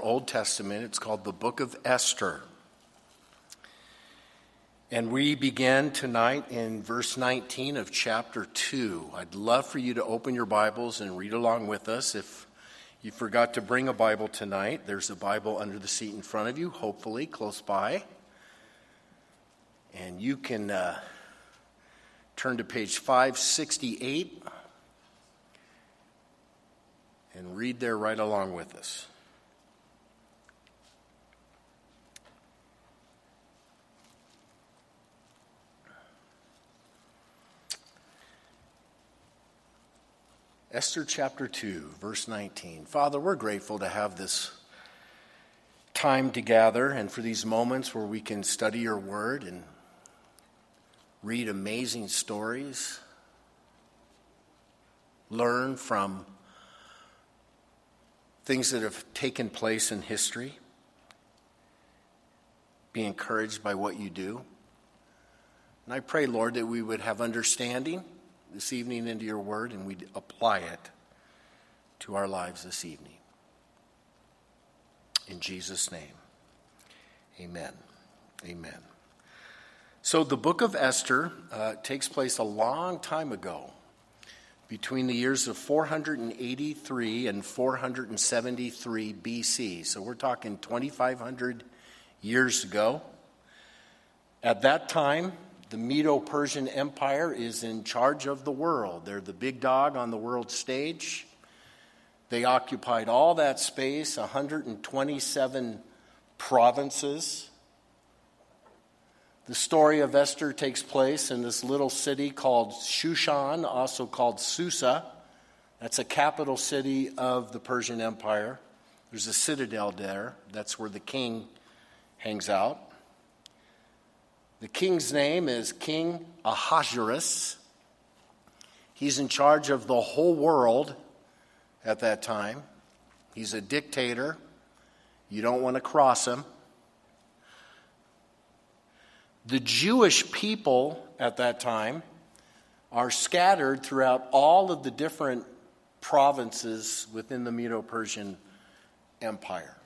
Old Testament. It's called the Book of Esther. And we begin tonight in verse 19 of chapter 2. I'd love for you to open your Bibles and read along with us. If you forgot to bring a Bible tonight, there's a Bible under the seat in front of you, hopefully close by. And you can uh, turn to page 568 and read there right along with us. Esther chapter 2, verse 19. Father, we're grateful to have this time to gather and for these moments where we can study your word and read amazing stories, learn from things that have taken place in history, be encouraged by what you do. And I pray, Lord, that we would have understanding this evening into your word and we apply it to our lives this evening. In Jesus' name, amen. Amen. So, the book of Esther uh, takes place a long time ago, between the years of 483 and 473 BC. So, we're talking 2,500 years ago. At that time, the Medo Persian Empire is in charge of the world. They're the big dog on the world stage. They occupied all that space, 127 provinces. The story of Esther takes place in this little city called Shushan, also called Susa. That's a capital city of the Persian Empire. There's a citadel there. That's where the king hangs out. The king's name is King Ahasuerus. He's in charge of the whole world at that time. He's a dictator. You don't want to cross him. The Jewish people at that time are scattered throughout all of the different provinces within the Medo Persian Empire.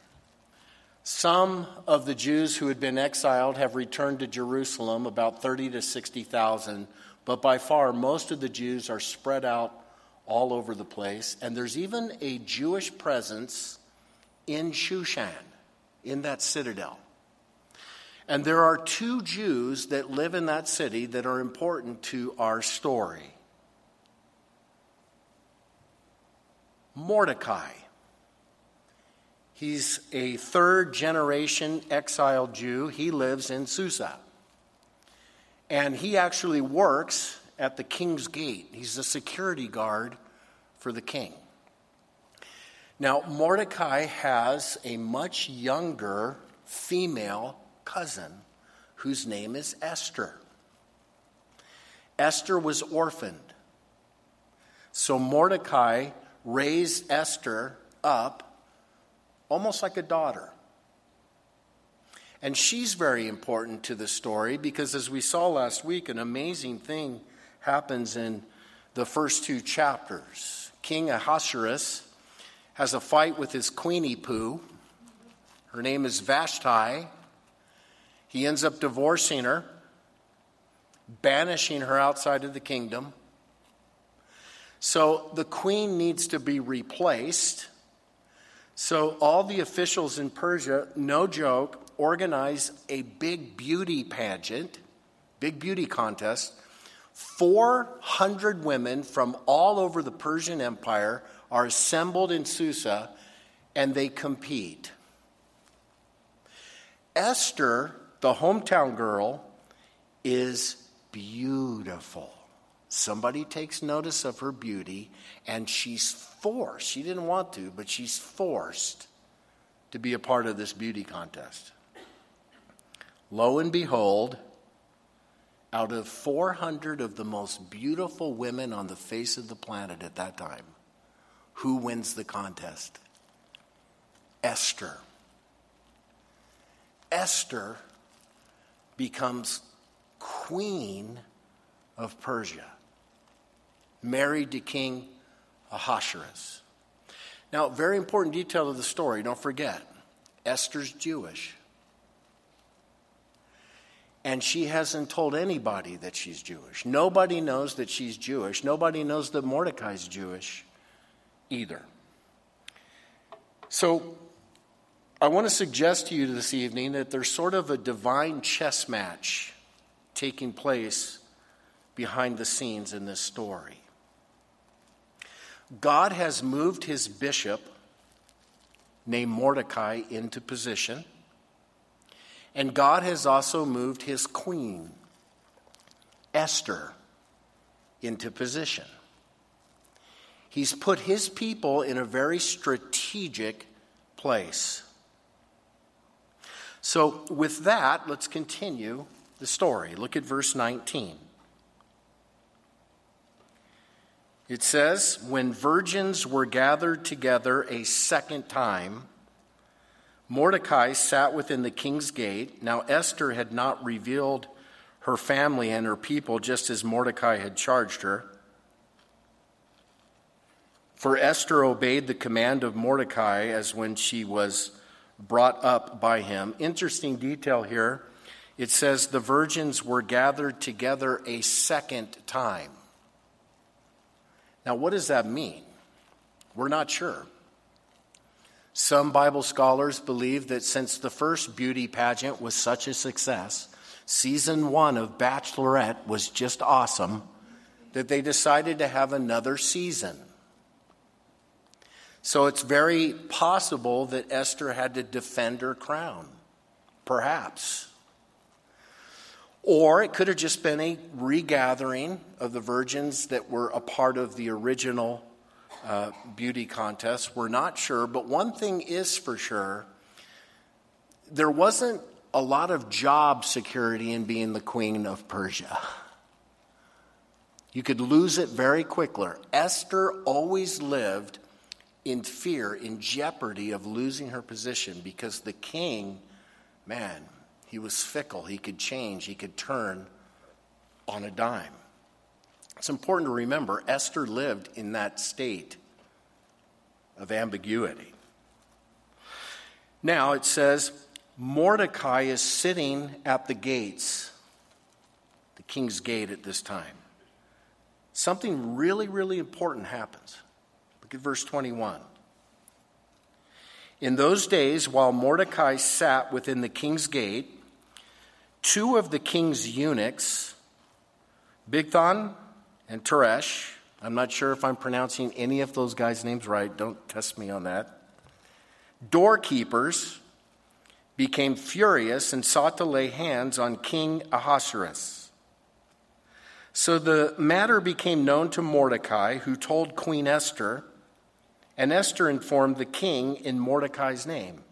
Some of the Jews who had been exiled have returned to Jerusalem, about 30 to 60,000, but by far most of the Jews are spread out all over the place. And there's even a Jewish presence in Shushan, in that citadel. And there are two Jews that live in that city that are important to our story Mordecai He's a third generation exiled Jew. He lives in Susa. And he actually works at the king's gate. He's a security guard for the king. Now, Mordecai has a much younger female cousin whose name is Esther. Esther was orphaned. So Mordecai raised Esther up almost like a daughter. And she's very important to the story because, as we saw last week, an amazing thing happens in the first two chapters. King Ahasuerus has a fight with his queenie poo. Her name is Vashti. He ends up divorcing her, banishing her outside of the kingdom. So the queen needs to be replaced. So, all the officials in Persia, no joke, organize a big beauty pageant, big beauty contest. 400 women from all over the Persian Empire are assembled in Susa and they compete. Esther, the hometown girl, is beautiful. Somebody takes notice of her beauty, and she's forced. She didn't want to, but she's forced to be a part of this beauty contest. Lo and behold, out of 400 of the most beautiful women on the face of the planet at that time, who wins the contest? Esther. Esther becomes queen of Persia married to King Ahasuerus. Now, very important detail of the story, don't forget. Esther's Jewish. And she hasn't told anybody that she's Jewish. Nobody knows that she's Jewish. Nobody knows that Mordecai's Jewish either. So I want to suggest to you this evening that there's sort of a divine chess match taking place behind the scenes in this story. God has moved his bishop, named Mordecai, into position. And God has also moved his queen, Esther, into position. He's put his people in a very strategic place. So, with that, let's continue the story. Look at verse 19. It says, When virgins were gathered together a second time, Mordecai sat within the king's gate. Now, Esther had not revealed her family and her people just as Mordecai had charged her. For Esther obeyed the command of Mordecai as when she was brought up by him. Interesting detail here. It says the virgins were gathered together a second time. Now, what does that mean? We're not sure. Some Bible scholars believe that since the first beauty pageant was such a success, season one of Bachelorette was just awesome, that they decided to have another season. So it's very possible that Esther had to defend her crown, perhaps. Or it could have just been a regathering of the virgins that were a part of the original uh, beauty contest. We're not sure, but one thing is for sure there wasn't a lot of job security in being the queen of Persia. You could lose it very quickly. Esther always lived in fear, in jeopardy of losing her position because the king, man, he was fickle. He could change, he could turn on a dime. It's important to remember Esther lived in that state of ambiguity. Now it says Mordecai is sitting at the gates, the king's gate at this time. Something really, really important happens. Look at verse 21. In those days, while Mordecai sat within the king's gate, two of the king's eunuchs, Bigthan and Teresh. I'm not sure if I'm pronouncing any of those guys' names right. Don't test me on that. Doorkeepers became furious and sought to lay hands on King Ahasuerus. So the matter became known to Mordecai, who told Queen Esther, and Esther informed the king in Mordecai's name.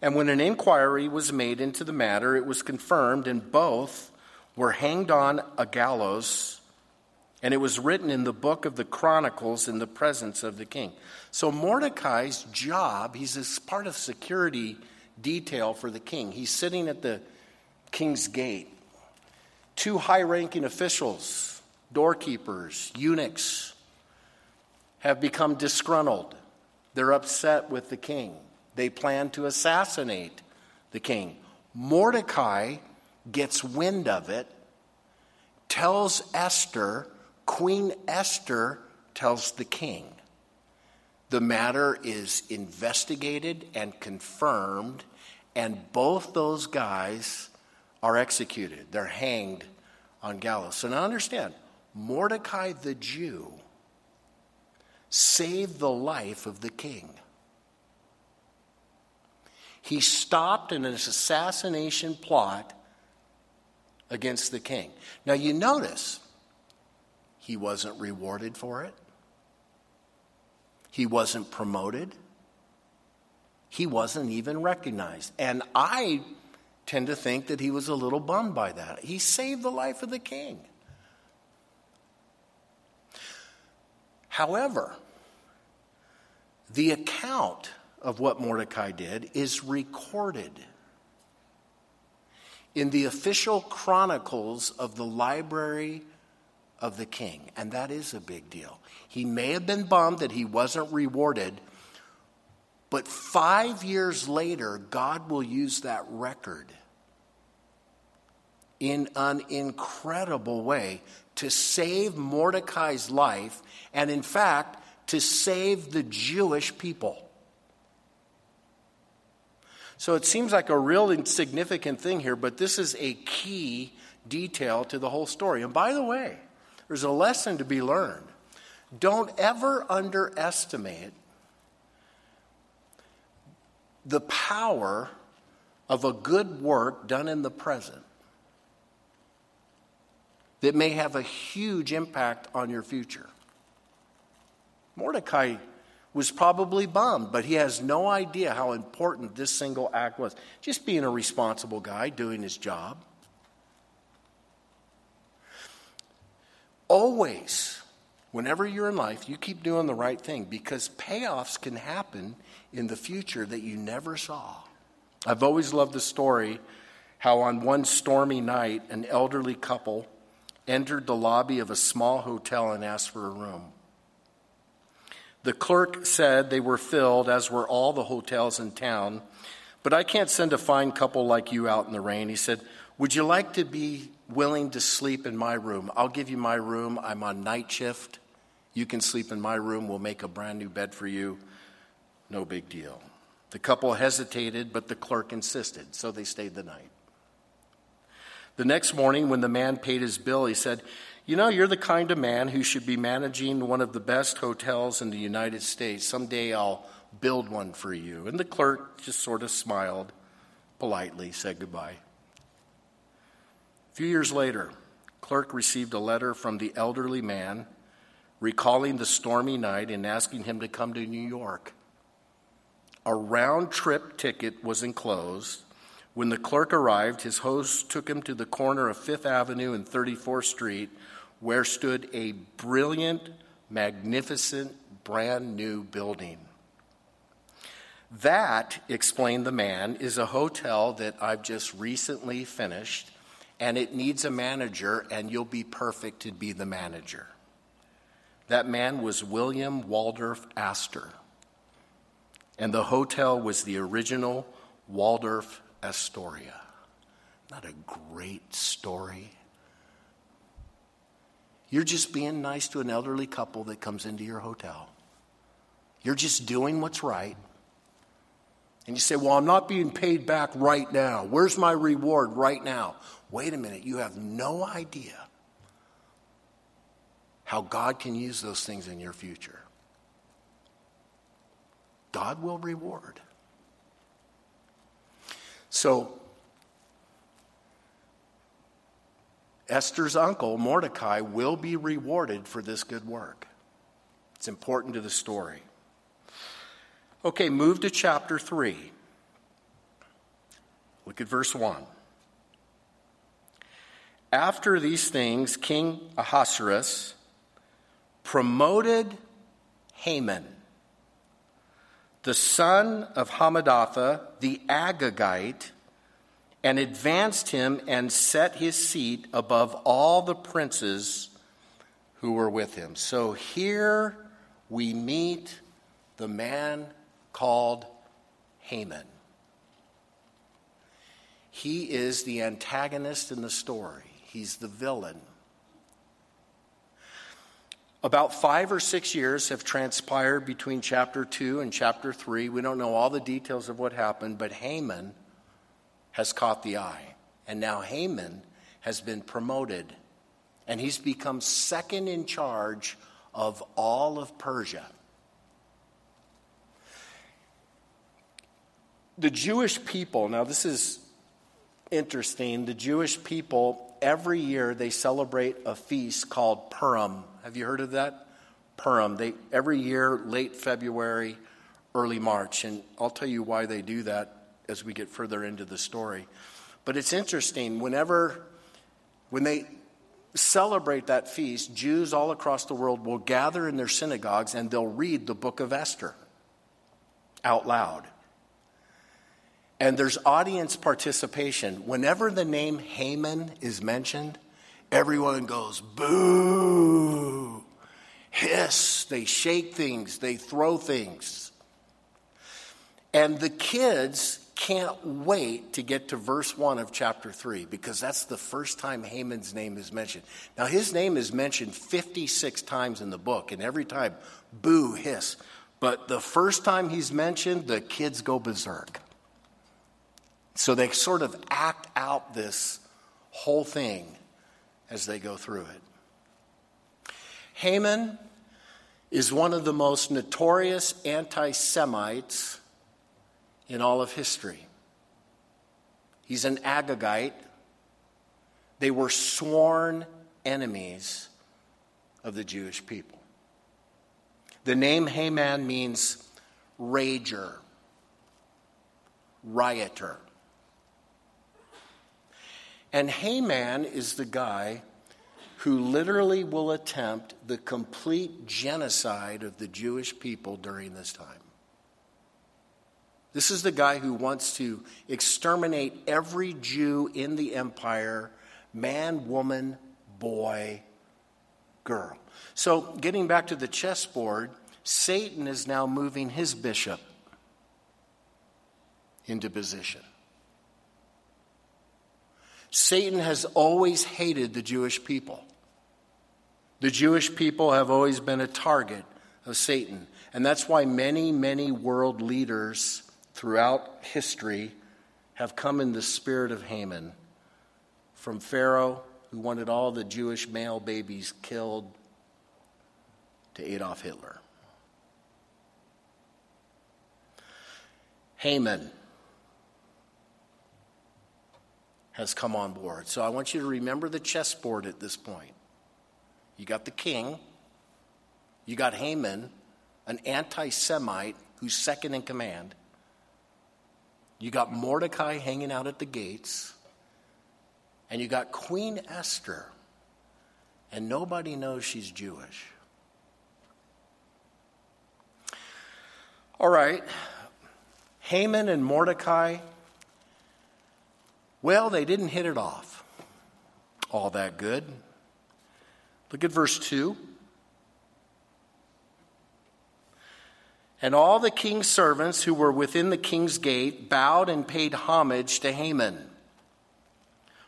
And when an inquiry was made into the matter, it was confirmed, and both were hanged on a gallows, and it was written in the book of the Chronicles in the presence of the king. So Mordecai's job, he's part of security detail for the king. He's sitting at the king's gate. Two high ranking officials, doorkeepers, eunuchs, have become disgruntled. They're upset with the king. They plan to assassinate the king. Mordecai gets wind of it, tells Esther, Queen Esther tells the king. The matter is investigated and confirmed, and both those guys are executed. They're hanged on gallows. So now understand Mordecai the Jew saved the life of the king. He stopped in an assassination plot against the king. Now, you notice he wasn't rewarded for it, he wasn't promoted, he wasn't even recognized. And I tend to think that he was a little bummed by that. He saved the life of the king. However, the account of what Mordecai did is recorded in the official chronicles of the library of the king. And that is a big deal. He may have been bummed that he wasn't rewarded, But five years later, God will use that record in an incredible way to save Mordecai's life and, in fact, to save the Jewish people. So it seems like a real insignificant thing here, but this is a key detail to the whole story. And by the way, there's a lesson to be learned. Don't ever underestimate the power of a good work done in the present that may have a huge impact on your future. Mordecai was probably bummed, but he has no idea how important this single act was. Just being a responsible guy doing his job. Always, whenever you're in life, you keep doing the right thing because payoffs can happen in the future that you never saw. I've always loved the story how on one stormy night, an elderly couple entered the lobby of a small hotel and asked for a room. The clerk said they were filled, as were all the hotels in town, but I can't send a fine couple like you out in the rain. He said, Would you like to be willing to sleep in my room? I'll give you my room. I'm on night shift. You can sleep in my room. We'll make a brand new bed for you. No big deal. The couple hesitated, but the clerk insisted, so they stayed the night. The next morning, when the man paid his bill, he said, You know, you're the kind of man who should be managing one of the best hotels in the United States. Someday I'll build one for you. And the clerk just sort of smiled politely, said goodbye. A few years later, clerk received a letter from the elderly man recalling the stormy night and asking him to come to New York. A round trip ticket was enclosed. When the clerk arrived, his host took him to the corner of Fifth Avenue and 34th Street, where stood a brilliant, magnificent, brand new building. That, explained the man, is a hotel that I've just recently finished, and it needs a manager, and you'll be perfect to be the manager. That man was William Waldorf Astor and the hotel was the original Waldorf Astoria. Not a great story. You're just being nice to an elderly couple that comes into your hotel. You're just doing what's right. And you say, Well, I'm not being paid back right now. Where's my reward right now? Wait a minute. You have no idea how God can use those things in your future. God will reward. So, Esther's uncle, Mordecai, will be rewarded for this good work. It's important to the story. Okay, move to chapter 3. Look at verse 1. After these things, King Ahasuerus promoted Haman the son of Hammedatha, the Agagite, and advanced him and set his seat above all the princes who were with him. So here we meet the man called Haman. He is the antagonist in the story, he's the villain. About five or six years have transpired between chapter 2 and chapter 3. We don't know all the details of what happened, but Haman has caught the eye. And now Haman has been promoted, and he's become second in charge of all of Persia. The Jewish people, now this is interesting, the Jewish people, every year they celebrate a feast called Purim. Have you heard of that? Purim. They, every year, late February, early March. And I'll tell you why they do that as we get further into the story. But it's interesting, whenever, when they celebrate that feast, Jews all across the world will gather in their synagogues and they'll read the book of Esther out loud. And there's audience participation. Whenever the name Haman is mentioned, everyone goes, boo, hiss, they shake things, they throw things. And the kids can't wait to get to verse 1 of chapter 3 because that's the first time Haman's name is mentioned. Now, his name is mentioned 56 times in the book, and every time, boo, hiss. But the first time he's mentioned, the kids go berserk. So they sort of act out this whole thing as they go through it. Haman is one of the most notorious anti Semites in all of history. He's an Agagite. They were sworn enemies of the Jewish people. The name Haman means rager, rioter. And Haman is the guy who literally will attempt the complete genocide of the Jewish people during this time. This is the guy who wants to exterminate every Jew in the empire man, woman, boy, girl. So, getting back to the chessboard, Satan is now moving his bishop into position. Satan has always hated the Jewish people. The Jewish people have always been a target of Satan. And that's why many, many world leaders throughout history have come in the spirit of Haman. From Pharaoh, who wanted all the Jewish male babies killed, to Adolf Hitler. Haman has come on board. So I want you to remember the chessboard at this point. You got the king, you got Haman, an anti Semite who's second in command. You got Mordecai hanging out at the gates, and you got Queen Esther, and nobody knows she's Jewish. All right, Haman and Mordecai well, they didn't hit it off all that good. Look at verse 2. And all the king's servants who were within the king's gate bowed and paid homage to Haman.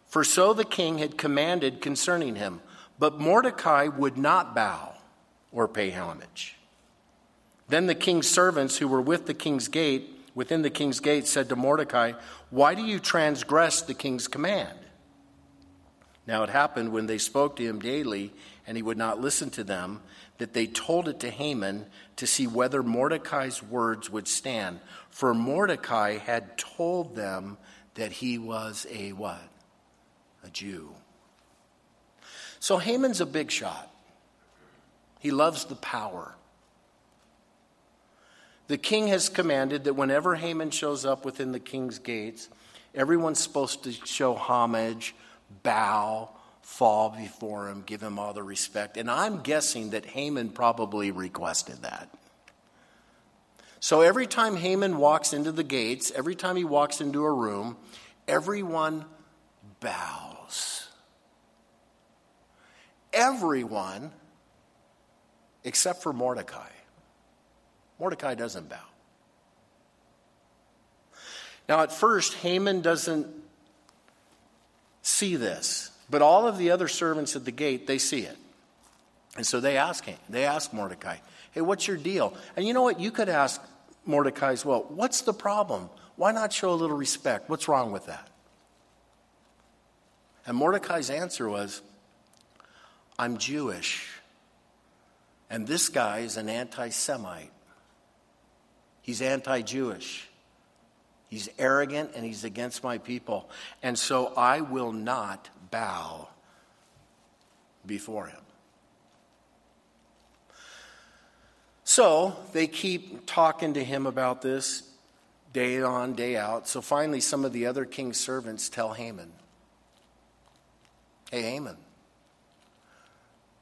For so the king had commanded concerning him. But Mordecai would not bow or pay homage. Then the king's servants who were with the king's gate within the king's gate said to Mordecai, Why do you transgress the king's command? Now it happened when they spoke to him daily and he would not listen to them, that they told it to Haman to see whether Mordecai's words would stand. For Mordecai had told them that he was a what? A Jew. So Haman's a big shot. He loves the power. The king has commanded that whenever Haman shows up within the king's gates, everyone's supposed to show homage, bow, fall before him, give him all the respect. And I'm guessing that Haman probably requested that. So every time Haman walks into the gates, every time he walks into a room, everyone bows. Everyone except for Mordecai. Mordecai doesn't bow. Now, at first, Haman doesn't see this, but all of the other servants at the gate, they see it. And so they ask him, they ask Mordecai, hey, what's your deal? And you know what? You could ask Mordecai as well, what's the problem? Why not show a little respect? What's wrong with that? And Mordecai's answer was, I'm Jewish. And this guy is an anti Semite. He's anti Jewish. He's arrogant and he's against my people. And so I will not bow before him. So they keep talking to him about this day on, day out. So finally, some of the other king's servants tell Haman Hey, Haman,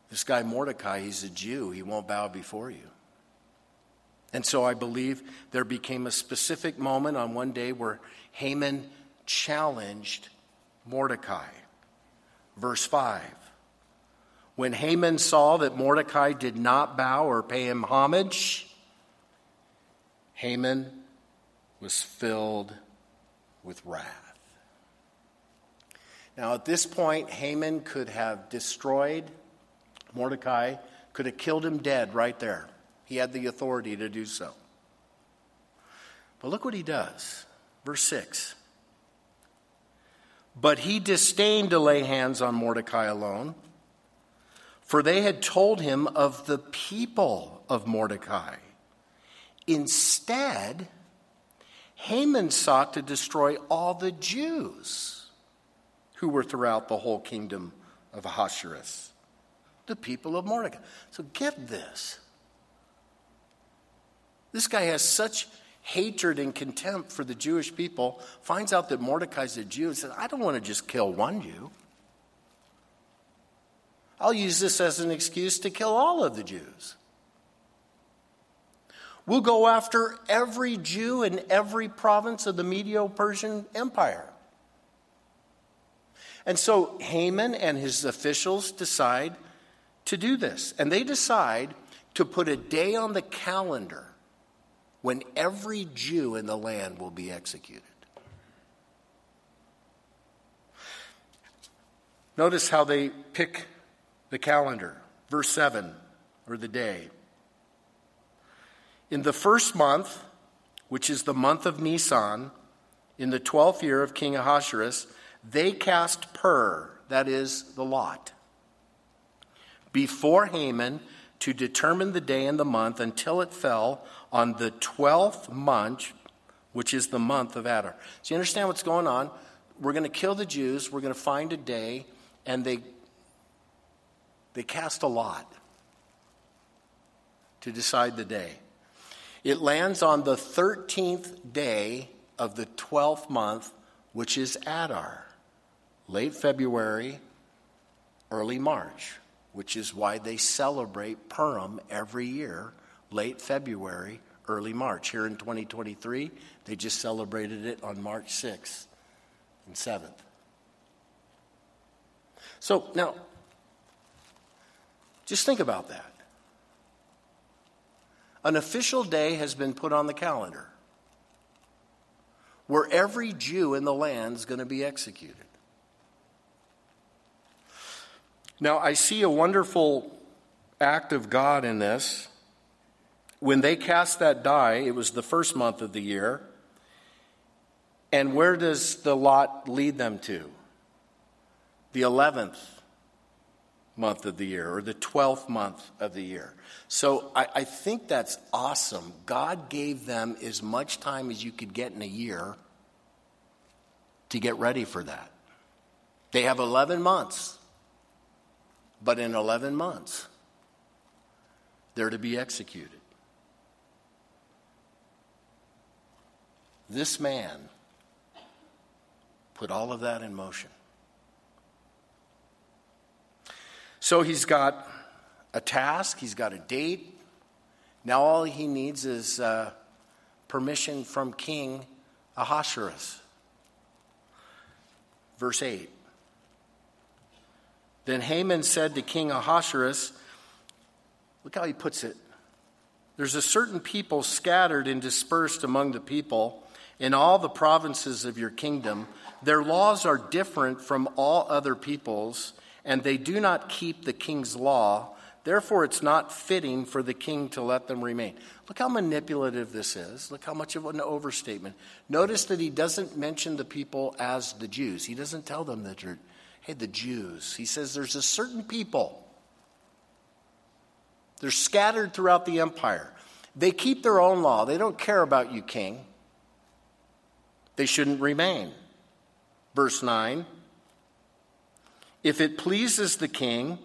this guy Mordecai, he's a Jew. He won't bow before you. And so I believe there became a specific moment on one day where Haman challenged Mordecai. Verse 5. When Haman saw that Mordecai did not bow or pay him homage, Haman was filled with wrath. Now, at this point, Haman could have destroyed Mordecai, could have killed him dead right there. He had the authority to do so. But look what he does. Verse 6. But he disdained to lay hands on Mordecai alone, for they had told him of the people of Mordecai. Instead, Haman sought to destroy all the Jews who were throughout the whole kingdom of Ahasuerus, the people of Mordecai. So get this. This guy has such hatred and contempt for the Jewish people, finds out that Mordecai's a Jew, and says, I don't want to just kill one Jew. I'll use this as an excuse to kill all of the Jews. We'll go after every Jew in every province of the Medo Persian Empire. And so Haman and his officials decide to do this. And they decide to put a day on the calendar when every Jew in the land will be executed. Notice how they pick the calendar. Verse 7, or the day. In the first month, which is the month of Nisan, in the twelfth year of King Ahasuerus, they cast Pur, that is, the lot, before Haman to determine the day and the month until it fell on the 12th month, which is the month of Adar. So you understand what's going on? We're going to kill the Jews, we're going to find a day, and they, they cast a lot to decide the day. It lands on the 13th day of the 12th month, which is Adar, late February, early March which is why they celebrate Purim every year, late February, early March. Here in 2023, they just celebrated it on March 6th and 7th. So now, just think about that. An official day has been put on the calendar where every Jew in the land is going to be executed. Now, I see a wonderful act of God in this. When they cast that die, it was the first month of the year. And where does the lot lead them to? The 11th month of the year or the 12th month of the year. So I, I, think that's awesome. God gave them as much time as you could get in a year to get ready for that. They have 11 months. But in 11 months, they're to be executed. This man put all of that in motion. So he's got a task, he's got a date. Now all he needs is uh, permission from King Ahasuerus. Verse 8 then Haman said to King Ahasuerus, look how he puts it. There's a certain people scattered and dispersed among the people in all the provinces of your kingdom. Their laws are different from all other peoples, and they do not keep the king's law. Therefore, it's not fitting for the king to let them remain. Look how manipulative this is. Look how much of an overstatement. Notice that he doesn't mention the people as the Jews, he doesn't tell them that you're hey, the Jews. He says there's a certain people. They're scattered throughout the empire. They keep their own law. They don't care about you, king. They shouldn't remain. Verse 9 If it pleases the king,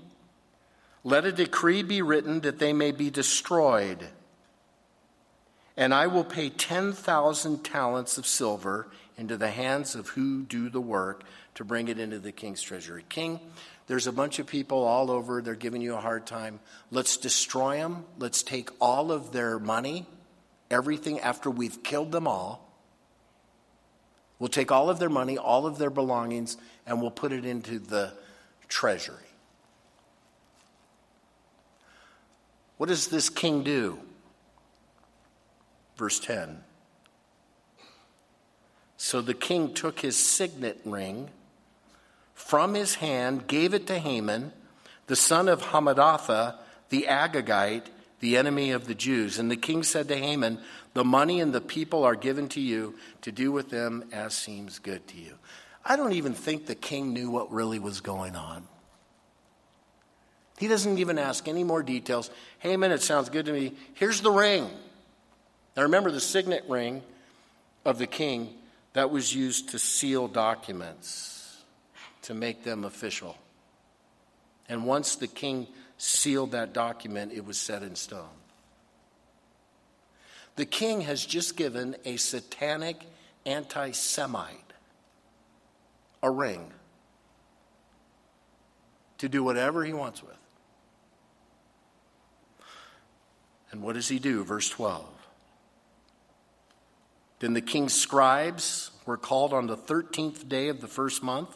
let a decree be written that they may be destroyed. And I will pay 10,000 talents of silver into the hands of who do the work to bring it into the king's treasury. King, there's a bunch of people all over, they're giving you a hard time. Let's destroy them. Let's take all of their money, everything after we've killed them all. We'll take all of their money, all of their belongings, and we'll put it into the treasury. What does this king do? Verse 10 So the king took his signet ring from his hand, gave it to Haman, the son of Hammedatha, the Agagite, the enemy of the Jews. And the king said to Haman, The money and the people are given to you to do with them as seems good to you. I don't even think the king knew what really was going on. He doesn't even ask any more details. Haman, it sounds good to me. Here's the ring. Now remember the signet ring of the king that was used to seal documents, to make them official. And once the king sealed that document, it was set in stone. The king has just given a satanic anti Semite a ring to do whatever he wants with. And what does he do? Verse 12. Then the king's scribes were called on the 13th day of the first month.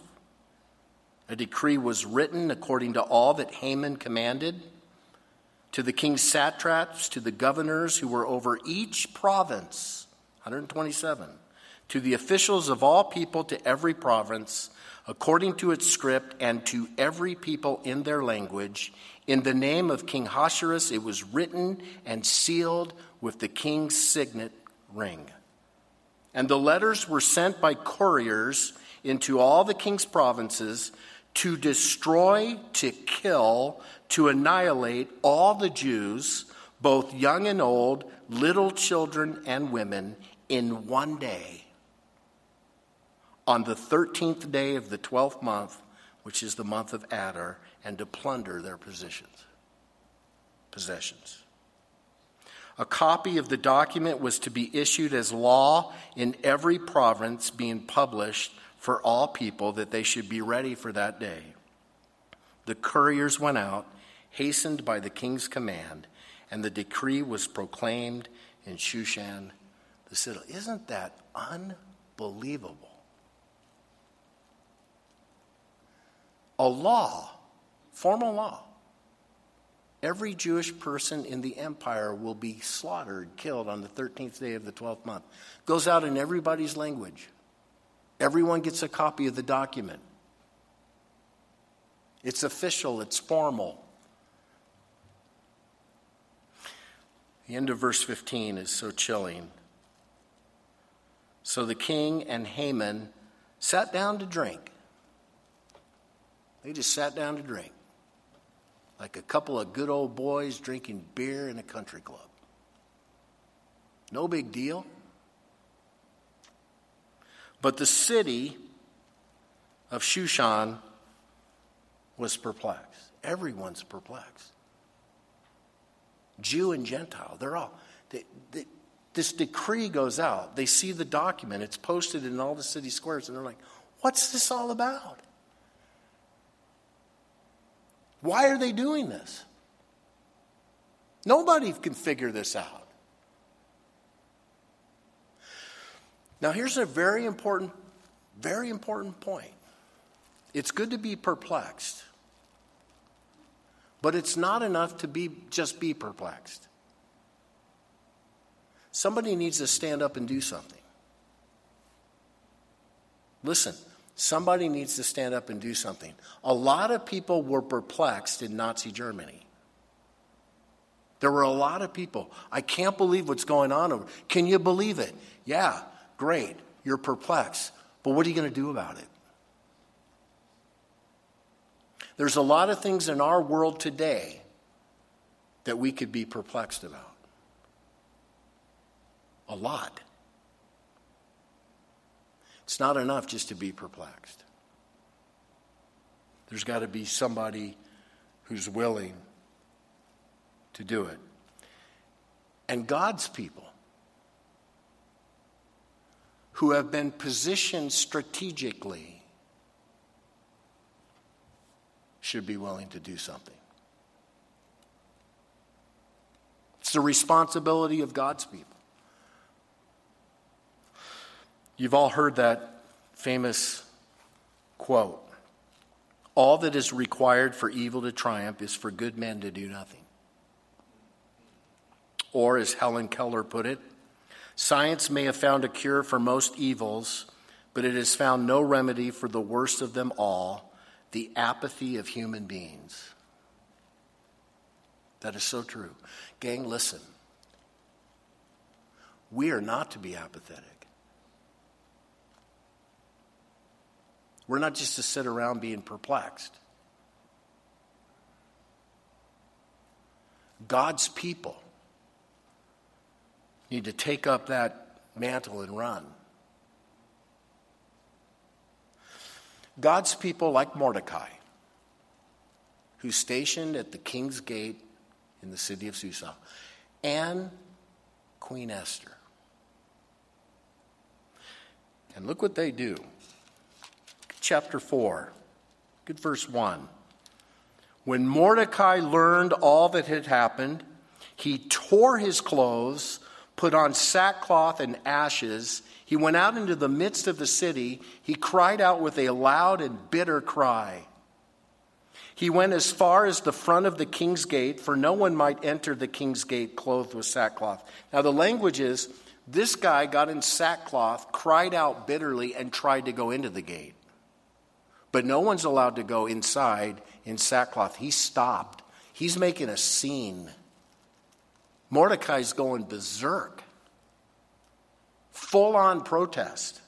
A decree was written according to all that Haman commanded to the king's satraps, to the governors who were over each province, 127, to the officials of all people, to every province, according to its script, and to every people in their language. In the name of King Ahasuerus, it was written and sealed with the king's signet ring. And the letters were sent by couriers into all the king's provinces to destroy, to kill, to annihilate all the Jews, both young and old, little children and women, in one day. On the 13th day of the 12th month, which is the month of Adar, and to plunder their positions, possessions. A copy of the document was to be issued as law in every province, being published for all people that they should be ready for that day. The couriers went out, hastened by the king's command, and the decree was proclaimed in Shushan, the citadel. Isn't that unbelievable? A law, formal law. Every Jewish person in the empire will be slaughtered, killed on the 13th day of the 12th month. Goes out in everybody's language. Everyone gets a copy of the document. It's official, it's formal. The end of verse 15 is so chilling. So the king and Haman sat down to drink. They just sat down to drink. Like a couple of good old boys drinking beer in a country club. No big deal. But the city of Shushan was perplexed. Everyone's perplexed. Jew and Gentile, they're all. They, they, this decree goes out. They see the document, it's posted in all the city squares, and they're like, what's this all about? Why are they doing this? Nobody can figure this out. Now, here's a very important, very important point. It's good to be perplexed, but it's not enough to be just be perplexed. Somebody needs to stand up and do something. Listen, somebody needs to stand up and do something. A lot of people were perplexed in Nazi Germany. There were a lot of people. I can't believe what's going on over. Can you believe it? Yeah. Great, you're perplexed. But what are you going to do about it? There's a lot of things in our world today that we could be perplexed about. A lot. It's not enough just to be perplexed. There's got to be somebody who's willing to do it. And God's people who have been positioned strategically should be willing to do something. It's the responsibility of God's people. You've all heard that famous quote All that is required for evil to triumph is for good men to do nothing. Or, as Helen Keller put it, Science may have found a cure for most evils, but it has found no remedy for the worst of them all the apathy of human beings. That is so true. Gang, listen. We are not to be apathetic. We're not just to sit around being perplexed. God's people need to take up that mantle and run. God's people, like Mordecai, who's stationed at the king's gate in the city of Susa, and Queen Esther. And look what they do. Chapter 4, good verse 1. When Mordecai learned all that had happened, he tore his clothes, put on sackcloth and ashes, he went out into the midst of the city. He cried out with a loud and bitter cry. He went as far as the front of the king's gate, for no one might enter the king's gate clothed with sackcloth. Now, the language is this guy got in sackcloth, cried out bitterly, and tried to go into the gate. But no one's allowed to go inside in sackcloth. He stopped. He's making a scene. Mordecai's going berserk full on protest.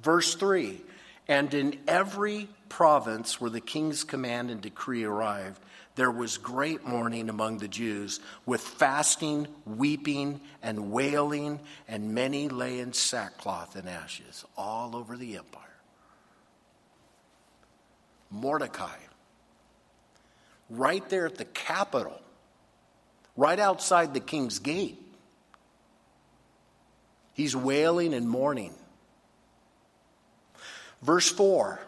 Verse 3 And in every province where the king's command and decree arrived, there was great mourning among the Jews, with fasting, weeping, and wailing, and many lay in sackcloth and ashes all over the empire. Mordecai, right there at the capital, right outside the king's gate, He's wailing and mourning. Verse 4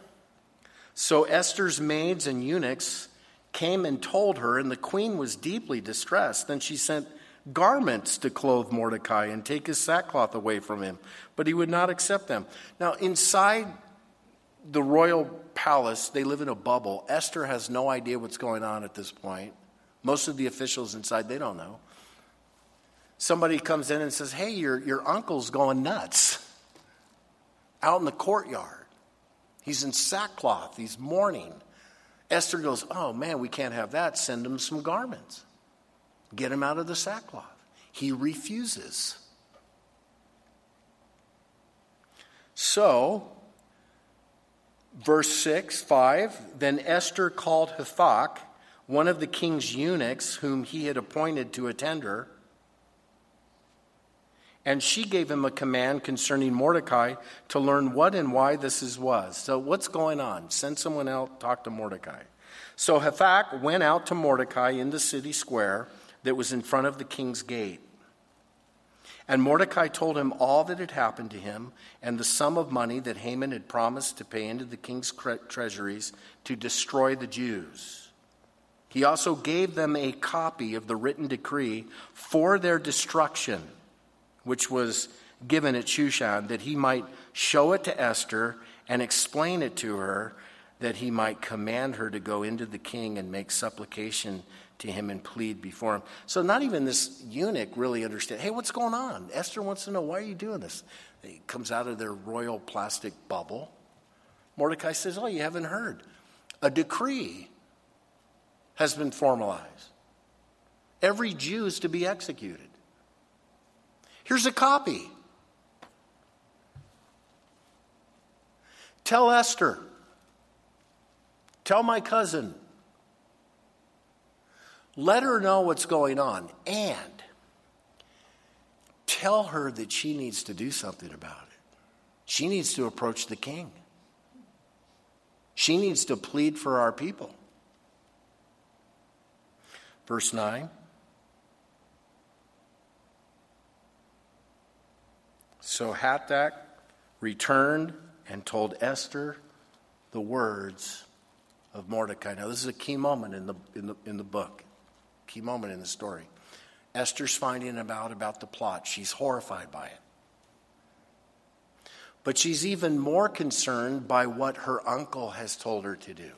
So Esther's maids and eunuchs came and told her, and the queen was deeply distressed. Then she sent garments to clothe Mordecai and take his sackcloth away from him, but he would not accept them. Now, inside the royal palace, they live in a bubble. Esther has no idea what's going on at this point. Most of the officials inside, they don't know somebody comes in and says, Hey, your, your uncle's going nuts out in the courtyard. He's in sackcloth, he's mourning. Esther goes, Oh man, we can't have that. Send him some garments. Get him out of the sackcloth. He refuses. So, verse 6, 5 Then Esther called Hathach, one of the king's eunuchs, whom he had appointed to attend her and she gave him a command concerning Mordecai to learn what and why this is was. So, what's going on? Send someone out, talk to Mordecai. So, Hathach went out to Mordecai in the city square that was in front of the king's gate. And Mordecai told him all that had happened to him and the sum of money that Haman had promised to pay into the king's treasuries to destroy the Jews. He also gave them a copy of the written decree for their destruction which was given at Shushan, that he might show it to Esther and explain it to her, that he might command her to go into the king and make supplication to him and plead before him. So not even this eunuch really understood. Hey, what's going on? Esther wants to know why are you doing this? He comes out of their royal plastic bubble. Mordecai says, "Oh, you haven't heard. A decree has been formalized. Every Jew is to be executed. Here's a copy. Tell Esther. Tell my cousin. Let her know what's going on. And tell her that she needs to do something about it. She needs to approach the king. She needs to plead for our people. Verse 9 So Hathach returned and told Esther the words of Mordecai. Now, this is a key moment in the, in the, in the book, key moment in the story. Esther's finding out about the plot. She's horrified by it. But she's even more concerned by what her uncle has told her to do.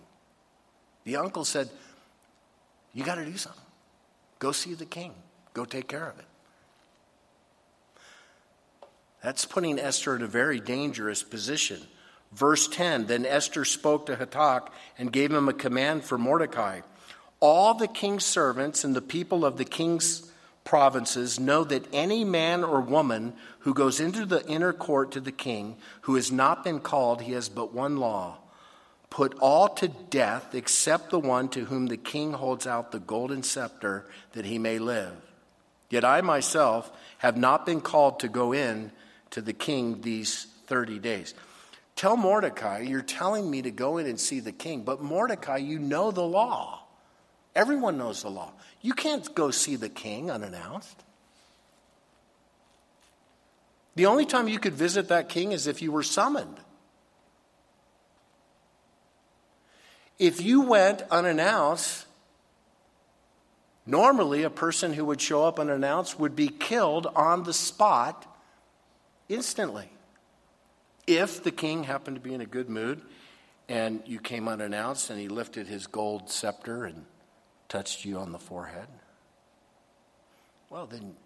The uncle said, You got to do something. Go see the king, go take care of it. That's putting Esther in a very dangerous position. Verse 10 Then Esther spoke to Hathach and gave him a command for Mordecai. All the king's servants and the people of the king's provinces know that any man or woman who goes into the inner court to the king who has not been called, he has but one law put all to death except the one to whom the king holds out the golden scepter that he may live. Yet I myself have not been called to go in to the king these 30 days. Tell Mordecai, you're telling me to go in and see the king, but Mordecai, you know the law. Everyone knows the law. You can't go see the king unannounced. The only time you could visit that king is if you were summoned. If you went unannounced, normally a person who would show up unannounced would be killed on the spot instantly. If the king happened to be in a good mood and you came unannounced and he lifted his gold scepter and touched you on the forehead, well, then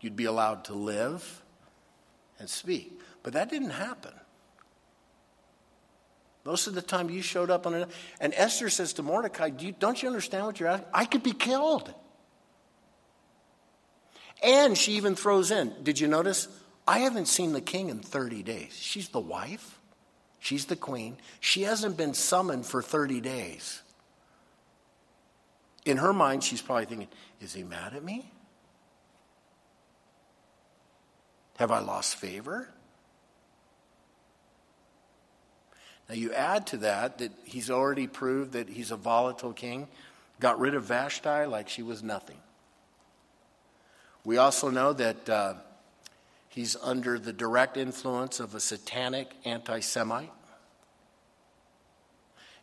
you'd be allowed to live and speak. But that didn't happen. Most of the time you showed up on it. And Esther says to Mordecai, Do you, Don't you understand what you're asking? I could be killed. And she even throws in, Did you notice? I haven't seen the king in 30 days. She's the wife, she's the queen. She hasn't been summoned for 30 days. In her mind, she's probably thinking, Is he mad at me? Have I lost favor? Now, you add to that that he's already proved that he's a volatile king, got rid of Vashti like she was nothing. We also know that uh, He's under the direct influence of a satanic anti Semite.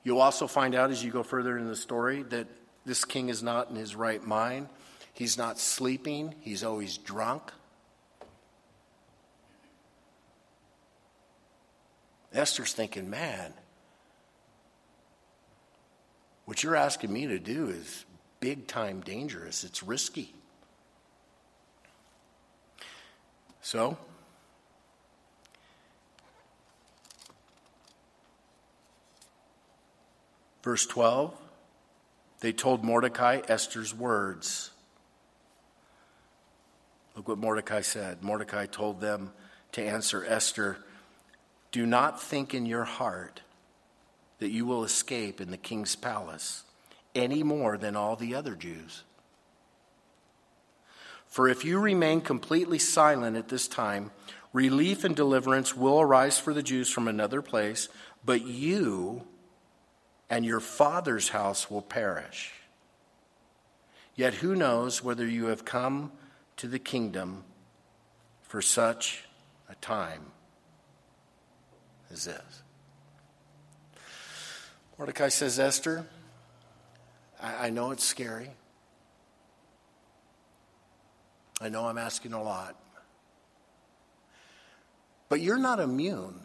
You'll also find out as you go further in the story that this king is not in his right mind. He's not sleeping, he's always drunk. Esther's thinking, man, what you're asking me to do is big time dangerous. It's risky. So, verse 12, they told Mordecai Esther's words. Look what Mordecai said. Mordecai told them to answer Esther Do not think in your heart that you will escape in the king's palace any more than all the other Jews. For if you remain completely silent at this time, relief and deliverance will arise for the Jews from another place, but you and your father's house will perish. Yet who knows whether you have come to the kingdom for such a time as this? Mordecai says, Esther, I, I know it's scary. I know I'm asking a lot. But you're not immune.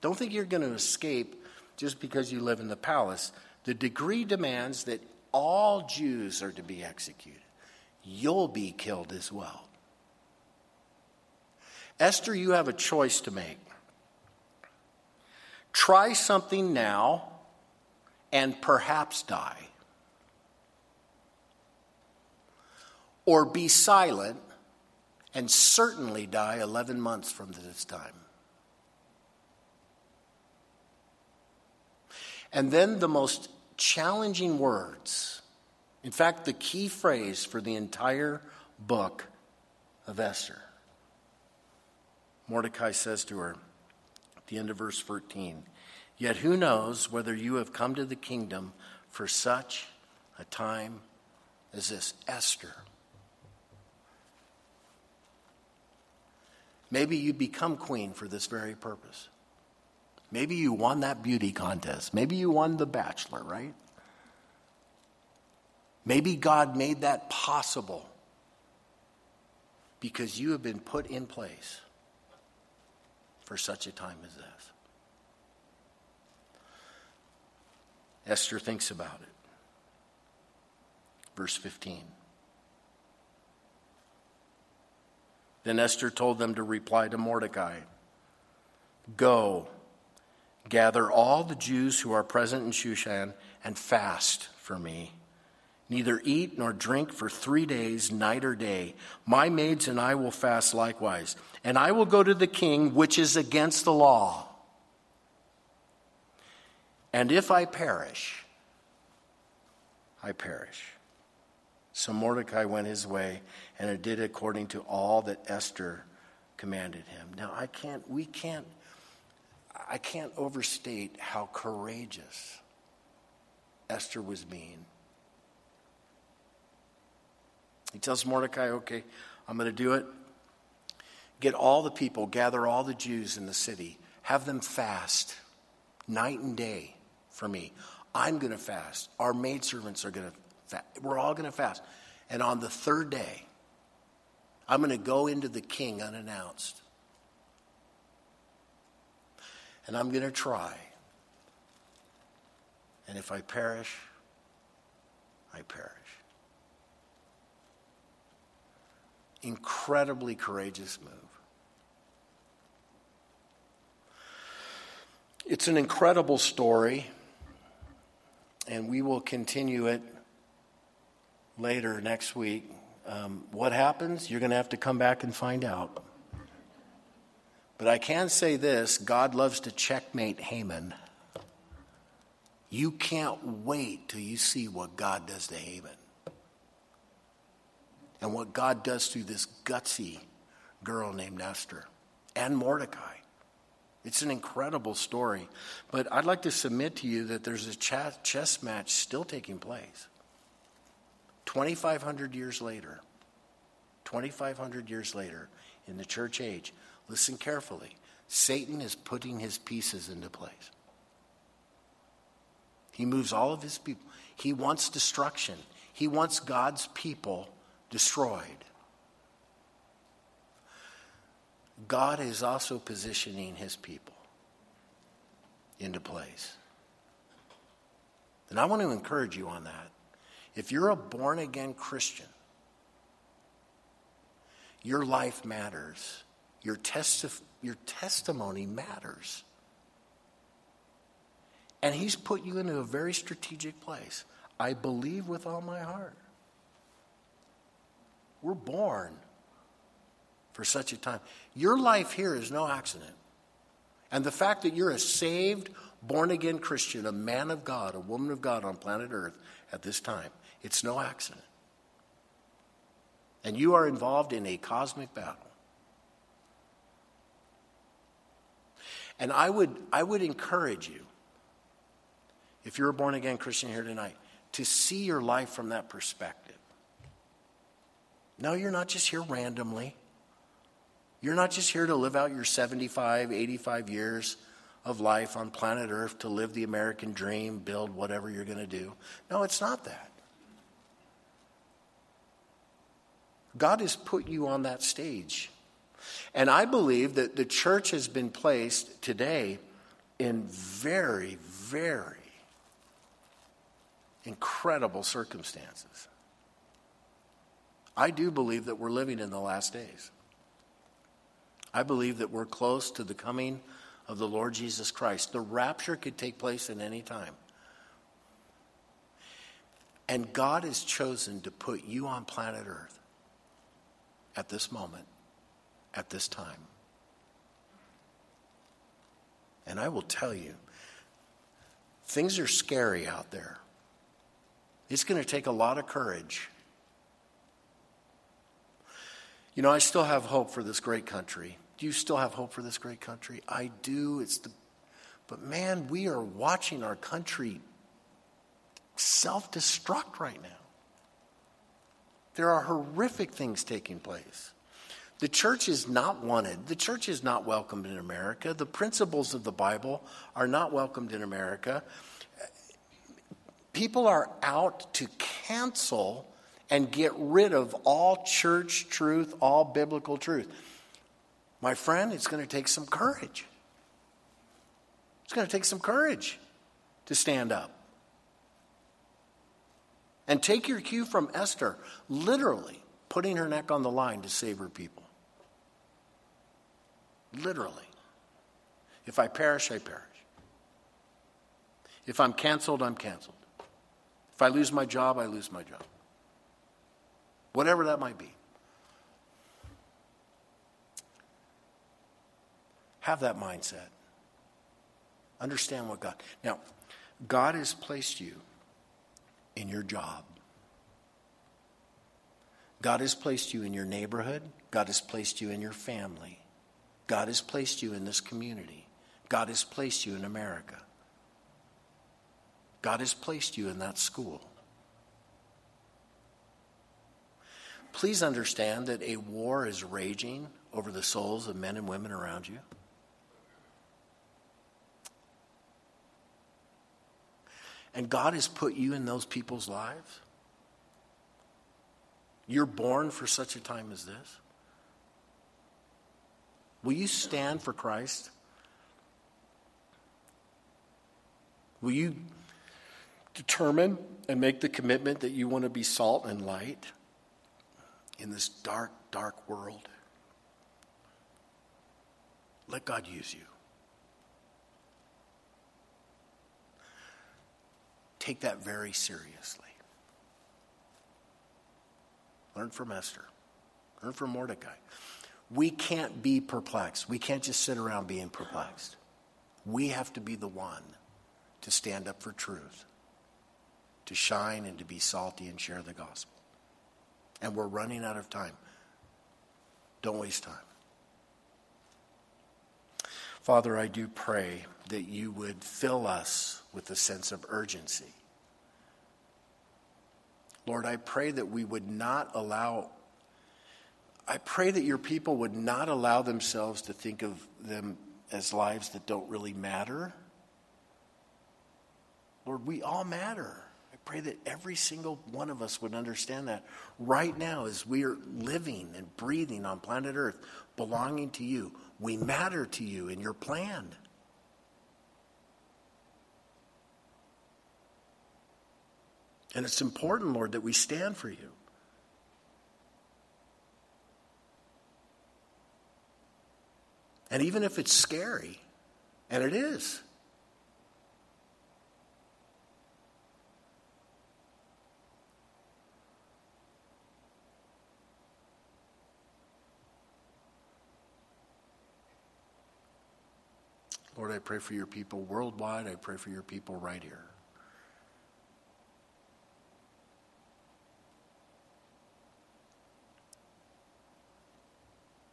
Don't think you're going to escape just because you live in the palace. The decree demands that all Jews are to be executed. You'll be killed as well. Esther, you have a choice to make. Try something now and perhaps die. or be silent and certainly die 11 months from this time. And then the most challenging words, in fact, the key phrase for the entire book of Esther. Mordecai says to her the end of verse 14, Yet who knows whether you have come to the kingdom for such a time as this? Esther. Maybe you become queen for this very purpose. Maybe you won that beauty contest. Maybe you won The Bachelor, right? Maybe God made that possible because you have been put in place for such a time as this. Esther thinks about it. Verse 15. Then Esther told them to reply to Mordecai Go, gather all the Jews who are present in Shushan and fast for me. Neither eat nor drink for three days, night or day. My maids and I will fast likewise. And I will go to the king, which is against the law. And if I perish, I perish. So Mordecai went his way, and it did according to all that Esther commanded him. Now I can't, we can't, I can't overstate how courageous Esther was being. He tells Mordecai, okay, I'm going to do it. Get all the people, gather all the Jews in the city, have them fast night and day for me. I'm going to fast. Our maidservants are going to fast. We're all going to fast. And on the third day, I'm going to go into the king unannounced. And I'm going to try. And if I perish, I perish. Incredibly courageous move. It's an incredible story and we will continue it later next week. Um, what happens? You're going to have to come back and find out. But I can say this God loves to checkmate Haman. You can't wait till you see what God does to Haman. And what God does through this gutsy girl named Esther and Mordecai. It's an incredible story. But I'd like to submit to you that there's a chess match still taking place. 2,500 years later, 2,500 years later, in the church age, listen carefully. Satan is putting his pieces into place. He moves all of his people. He wants destruction. He wants God's people destroyed. God is also positioning his people into place. And I want to encourage you on that. If you're a born again Christian, your life matters. Your, testi- your testimony matters. And he's put you into a very strategic place. I believe with all my heart. We're born for such a time. Your life here is no accident. And the fact that you're a saved, born again Christian, a man of God, a woman of God on planet Earth at this time, it's no accident. And you are involved in a cosmic battle. And I would, I would encourage you, if you're a born again Christian here tonight, to see your life from that perspective. No, you're not just here randomly. You're not just here to live out your 75, 85 years of life on planet Earth to live the American dream, build whatever you're going to do. No, it's not that. God has put you on that stage. And I believe that the church has been placed today in very, very incredible circumstances. I do believe that we're living in the last days. I believe that we're close to the coming of the Lord Jesus Christ. The rapture could take place at any time. And God has chosen to put you on planet Earth at this moment, at this time. And I will tell you, things are scary out there. It's going to take a lot of courage. You know, I still have hope for this great country. Do you still have hope for this great country? I do. It's the but man, we are watching our country self-destruct right now. There are horrific things taking place. The church is not wanted. The church is not welcomed in America. The principles of the Bible are not welcomed in America. People are out to cancel and get rid of all church truth, all biblical truth. My friend, it's going to take some courage. It's going to take some courage to stand up. And take your cue from Esther, literally putting her neck on the line to save her people. Literally. If I perish, I perish. If I'm canceled, I'm canceled. If I lose my job, I lose my job. Whatever that might be. Have that mindset. Understand what God. Now, God has placed you in your job. God has placed you in your neighborhood. God has placed you in your family. God has placed you in this community. God has placed you in America. God has placed you in that school. Please understand that a war is raging over the souls of men and women around you. And God has put you in those people's lives. You're born for such a time as this. Will you stand for Christ? Will you determine and make the commitment that you want to be salt and light in this dark, dark world? Let God use you. take that very seriously. Learn from Esther, learn from Mordecai. We can't be perplexed. We can't just sit around being perplexed. We have to be the one to stand up for truth, to shine and to be salty and share the gospel. And we're running out of time. Don't waste time. Father, I do pray that you would fill us with a sense of urgency. Lord, I pray that we would not allow, I pray that your people would not allow themselves to think of them as lives that don't really matter. Lord, we all matter. Pray that every single one of us would understand that right now as we are living and breathing on planet Earth, belonging to you. We matter to you in your plan. And it's important, Lord, that we stand for you. And even if it's scary, and it is, Lord, I pray for your people worldwide. I pray for your people right here.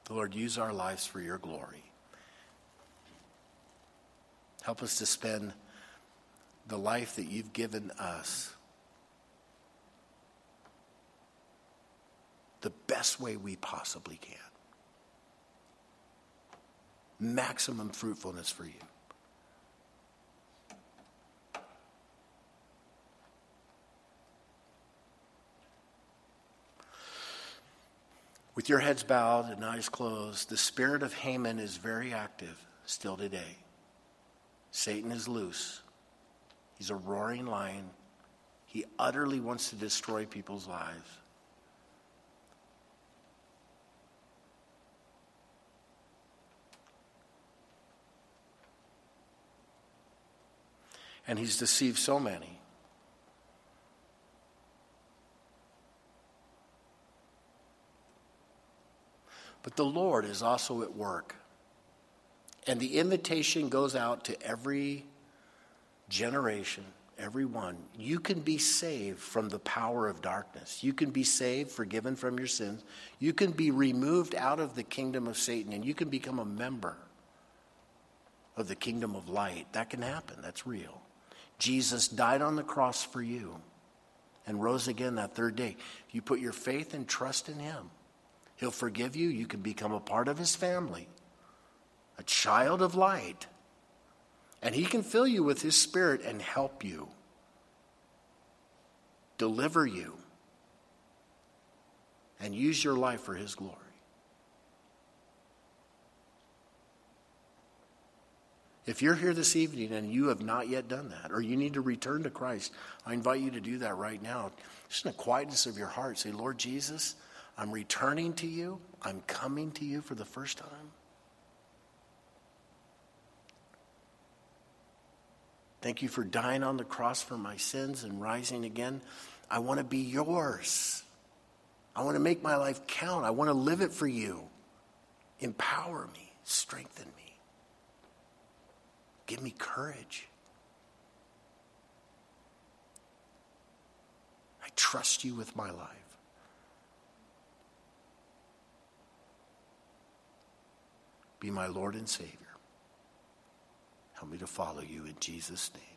Lord, use our lives for your glory. Help us to spend the life that you've given us the best way we possibly can. Maximum fruitfulness for you. With your heads bowed and eyes closed, the spirit of Haman is very active still today. Satan is loose. He's a roaring lion. He utterly wants to destroy people's lives. And he's deceived so many. But the Lord is also at work. And the invitation goes out to every generation, everyone. You can be saved from the power of darkness. You can be saved, forgiven from your sins. You can be removed out of the kingdom of Satan, and you can become a member of the kingdom of light. That can happen, that's real. Jesus died on the cross for you and rose again that third day. You put your faith and trust in him, He'll forgive you. You can become a part of His family, a child of light. And He can fill you with His Spirit and help you, deliver you, and use your life for His glory. If you're here this evening and you have not yet done that, or you need to return to Christ, I invite you to do that right now. Just in the quietness of your heart, say, Lord Jesus, I'm returning to you. I'm coming to you for the first time. Thank you for dying on the cross for my sins and rising again. I want to be yours. I want to make my life count. I want to live it for you. Empower me, strengthen me, give me courage. I trust you with my life. Be my Lord and Savior. Help me to follow you in Jesus' name.